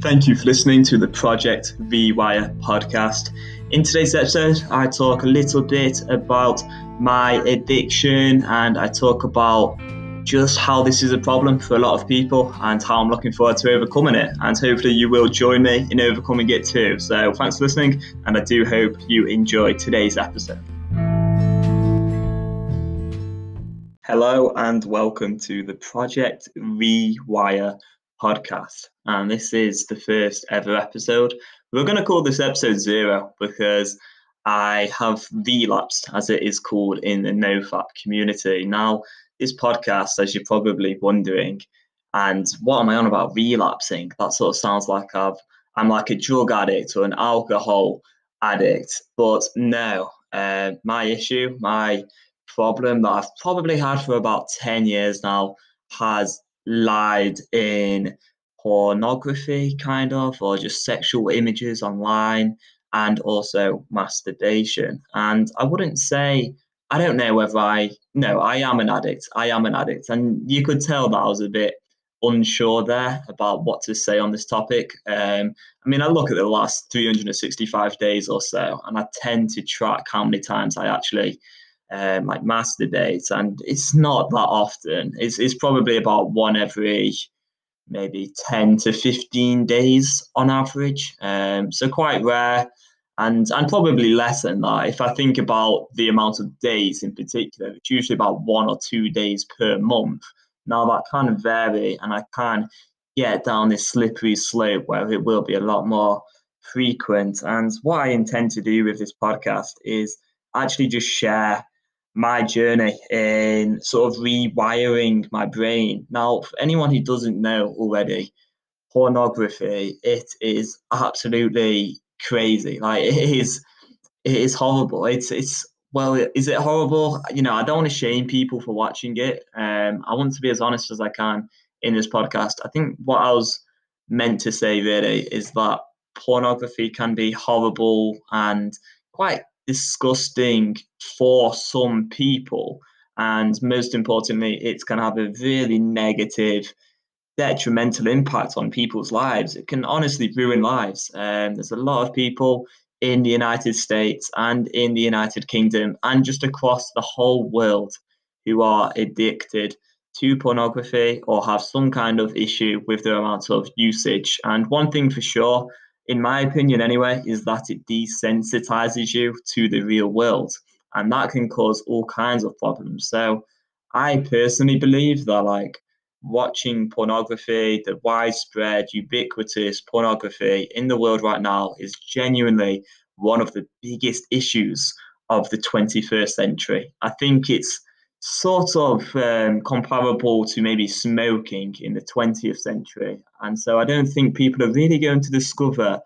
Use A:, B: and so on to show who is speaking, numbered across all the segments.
A: Thank you for listening to the Project Rewire podcast. In today's episode, I talk a little bit about my addiction and I talk about just how this is a problem for a lot of people and how I'm looking forward to overcoming it. And hopefully, you will join me in overcoming it too. So, thanks for listening, and I do hope you enjoy today's episode. Hello, and welcome to the Project Rewire podcast. And this is the first ever episode. We're going to call this episode zero because I have relapsed, as it is called in the NoFap community. Now, this podcast, as you're probably wondering, and what am I on about relapsing? That sort of sounds like I've I'm like a drug addict or an alcohol addict. But no, uh, my issue, my problem that I've probably had for about 10 years now has lied in pornography, kind of, or just sexual images online, and also masturbation. And I wouldn't say, I don't know whether I, no, I am an addict. I am an addict. And you could tell that I was a bit unsure there about what to say on this topic. Um, I mean, I look at the last 365 days or so, and I tend to track how many times I actually um, like masturbate, and it's not that often. It's, it's probably about one every maybe 10 to 15 days on average. Um, so quite rare and, and probably less than that. If I think about the amount of days in particular, it's usually about one or two days per month. Now that can vary and I can get down this slippery slope where it will be a lot more frequent. And what I intend to do with this podcast is actually just share my journey in sort of rewiring my brain. Now, for anyone who doesn't know already, pornography, it is absolutely crazy. Like it is it is horrible. It's it's well, is it horrible? You know, I don't want to shame people for watching it. Um, I want to be as honest as I can in this podcast. I think what I was meant to say really is that pornography can be horrible and quite disgusting for some people. And most importantly, it's going to have a really negative, detrimental impact on people's lives. It can honestly ruin lives. Um, there's a lot of people in the United States and in the United Kingdom and just across the whole world who are addicted to pornography or have some kind of issue with their amount of usage. And one thing for sure, in my opinion anyway, is that it desensitizes you to the real world. And that can cause all kinds of problems. So I personally believe that like watching pornography, the widespread, ubiquitous pornography in the world right now is genuinely one of the biggest issues of the 21st century. I think it's sort of um, comparable to maybe smoking in the 20th century. And so I don't think people are really going to discover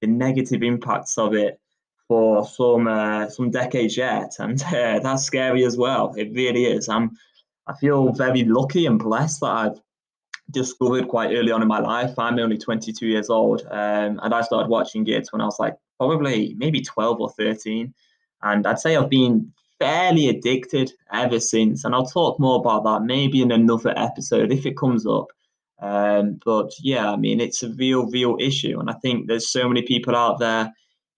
A: the negative impacts of it for some uh, some decades yet, and uh, that's scary as well. It really is. I'm I feel very lucky and blessed that I've discovered quite early on in my life. I'm only 22 years old, um, and I started watching it when I was like probably maybe 12 or 13, and I'd say I've been fairly addicted ever since. And I'll talk more about that maybe in another episode if it comes up. Um, but yeah, I mean, it's a real, real issue. And I think there's so many people out there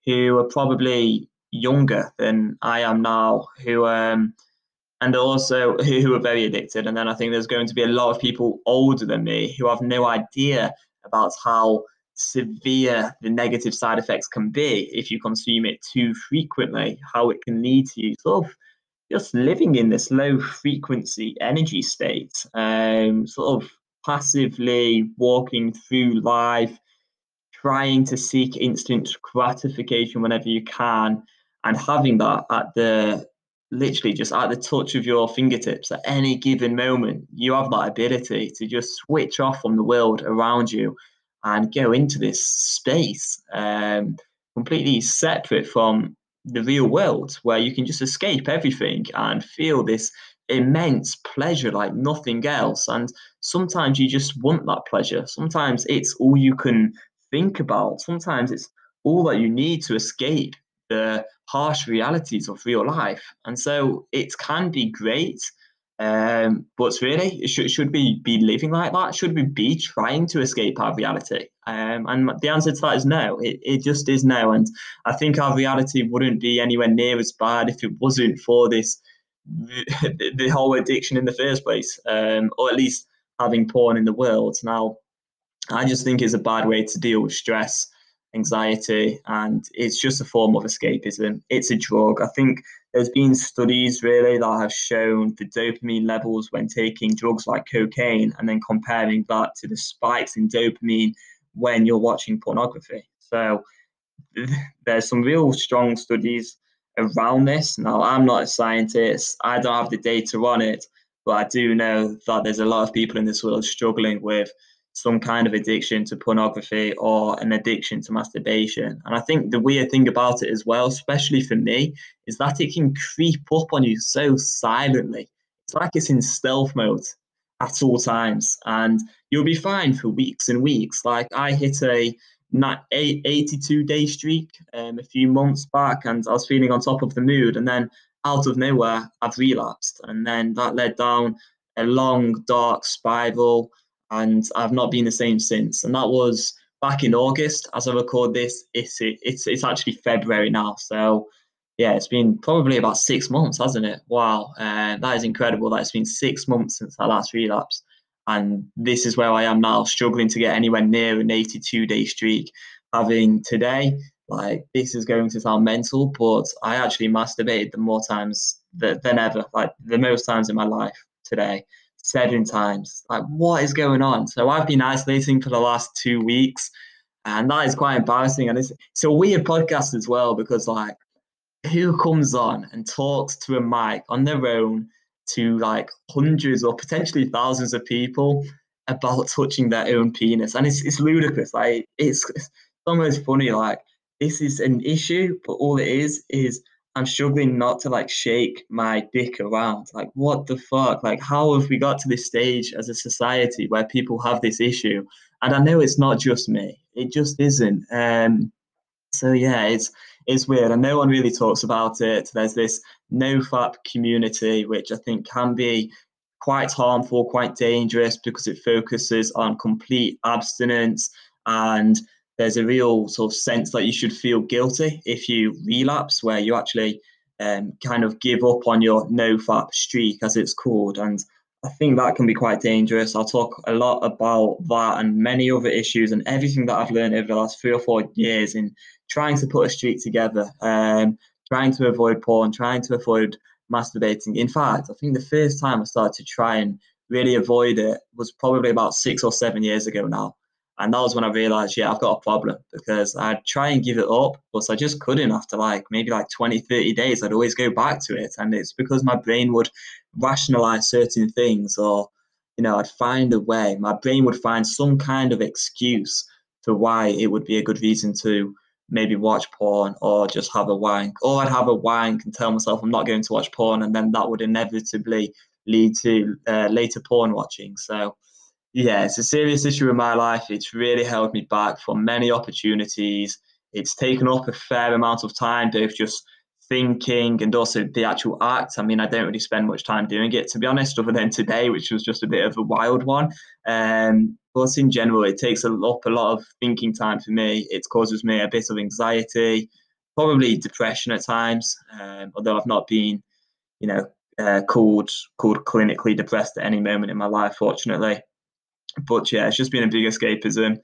A: who are probably younger than I am now, who, um, and also who, who are very addicted. And then I think there's going to be a lot of people older than me who have no idea about how severe the negative side effects can be if you consume it too frequently, how it can lead to you sort of just living in this low frequency energy state, um, sort of passively walking through life, trying to seek instant gratification whenever you can, and having that at the literally just at the touch of your fingertips at any given moment. You have that ability to just switch off from the world around you and go into this space um, completely separate from the real world where you can just escape everything and feel this immense pleasure like nothing else. And sometimes you just want that pleasure. Sometimes it's all you can think about. Sometimes it's all that you need to escape the harsh realities of real life. And so it can be great Um, but really, should, should we be living like that? Should we be trying to escape our reality? Um, and the answer to that is no. It, it just is no. And I think our reality wouldn't be anywhere near as bad if it wasn't for this the, the whole addiction in the first place, um, or at least having porn in the world. Now, I just think it's a bad way to deal with stress, anxiety, and it's just a form of escapism. It's a drug. I think there's been studies really that have shown the dopamine levels when taking drugs like cocaine and then comparing that to the spikes in dopamine when you're watching pornography. So there's some real strong studies around this. Now, I'm not a scientist, I don't have the data on it, but I do know that there's a lot of people in this world struggling with some kind of addiction to pornography or an addiction to masturbation. And I think the weird thing about it as well, especially for me, is that it can creep up on you so silently. It's like it's in stealth mode at all times. And you'll be fine for weeks and weeks. Like I hit a 82 day streak um, a few months back and I was feeling on top of the mood. And then out of nowhere, I've relapsed. And then that led down a long, dark spiral. And I've not been the same since. And that was back in August. As I record this, it's, it's, it's actually February now. So, yeah, it's been probably about six months, hasn't it? Wow. Uh, that is incredible. That it's been six months since I last relapse, And this is where I am now, struggling to get anywhere near an 82 day streak. Having today, like, this is going to sound mental, but I actually masturbated the more times than ever, like, the most times in my life today, seven times. Like, what is going on? So, I've been isolating for the last two weeks, and that is quite embarrassing. And it's, it's a weird podcast as well, because, like, who comes on and talks to a mic on their own to like hundreds or potentially thousands of people about touching their own penis, and it's it's ludicrous. Like it's, it's almost funny. Like this is an issue, but all it is is I'm struggling not to like shake my dick around. Like what the fuck? Like how have we got to this stage as a society where people have this issue? And I know it's not just me. It just isn't. Um, so yeah, it's it's weird and no one really talks about it. There's this nofap community, which I think can be quite harmful, quite dangerous because it focuses on complete abstinence and there's a real sort of sense that you should feel guilty if you relapse, where you actually um, kind of give up on your nofap streak, as it's called. And I think that can be quite dangerous. I'll talk a lot about that and many other issues and everything that I've learned over the last three or four years in trying to put a streak together, um, trying to avoid porn, trying to avoid masturbating. In fact, I think the first time I started to try and really avoid it was probably about six or seven years ago now. And that was when I realized, yeah, I've got a problem because I'd try and give it up, but I just couldn't after like maybe like 20, 30 days. I'd always go back to it. And it's because my brain would rationalize certain things or, you know, I'd find a way. My brain would find some kind of excuse for why it would be a good reason to maybe watch porn or just have a wank. Or I'd have a wank and tell myself I'm not going to watch porn, and then that would inevitably lead to uh, later porn watching. So, yeah, it's a serious issue in my life. It's really held me back from many opportunities. It's taken up a fair amount of time, both just thinking and also the actual act. I mean, I don't really spend much time doing it, to be honest, other than today, which was just a bit of a wild one. Um, but in general, it takes up a lot of thinking time for me. It causes me a bit of anxiety, probably depression at times, um, although I've not been, you know, uh, called called clinically depressed at any moment in my life, fortunately. But yeah, it's just been a big escapism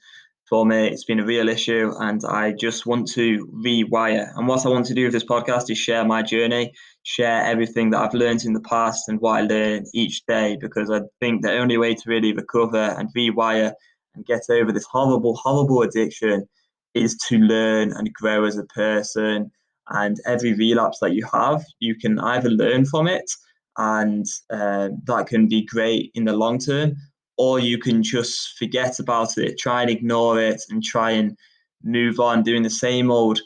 A: for me. It's been a real issue, and I just want to rewire. And what I want to do with this podcast is share my journey, share everything that I've learned in the past and what I learn each day, because I think the only way to really recover and rewire and get over this horrible, horrible addiction is to learn and grow as a person. And every relapse that you have, you can either learn from it, and uh, that can be great in the long term, or you can just forget about it, try and ignore it, and try and move on doing the same old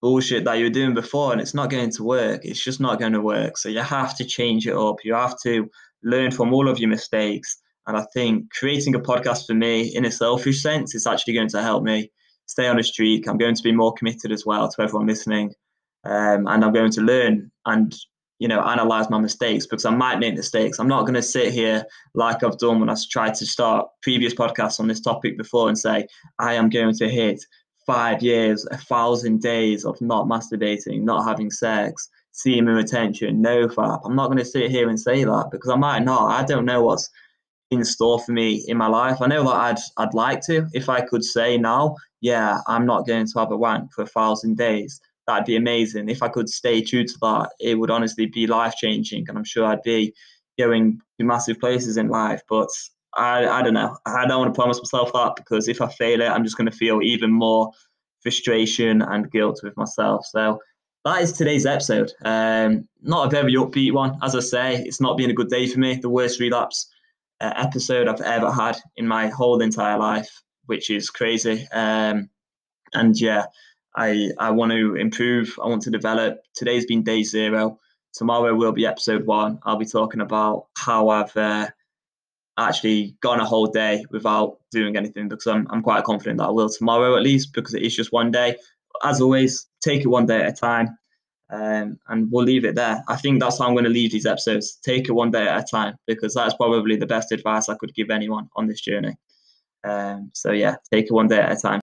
A: bullshit that you were doing before, and it's not going to work. It's just not going to work. So you have to change it up. You have to learn from all of your mistakes. And I think creating a podcast for me, in a selfish sense, is actually going to help me stay on a streak. I'm going to be more committed as well to everyone listening. Um, and I'm going to learn and you know, analyze my mistakes because I might make mistakes. I'm not going to sit here like I've done when I tried to start previous podcasts on this topic before and say, I am going to hit five years, a thousand days of not masturbating, not having sex, semen retention, no fap. I'm not going to sit here and say that because I might not. I don't know what's in store for me in my life. I know that I'd I'd like to if I could say now, yeah, I'm not going to have a wank for a thousand days. That'd be amazing. If I could stay true to that, it would honestly be life changing, and I'm sure I'd be going to massive places in life. But I I don't know. I don't want to promise myself that because if I fail it, I'm just going to feel even more frustration and guilt with myself. So that is today's episode. Um, not a very upbeat one, as I say. It's not been a good day for me. The worst relapse uh, episode I've ever had in my whole entire life, which is crazy. Um, and yeah, I I want to improve. I want to develop. Today's been day zero. Tomorrow will be episode one. I'll be talking about how I've uh, actually gone a whole day without doing anything because I'm I'm quite confident that I will tomorrow at least because it is just one day. As always, take it one day at a time. Um, and we'll leave it there. I think that's how I'm going to leave these episodes. Take it one day at a time because that's probably the best advice I could give anyone on this journey. Um, so yeah, take it one day at a time.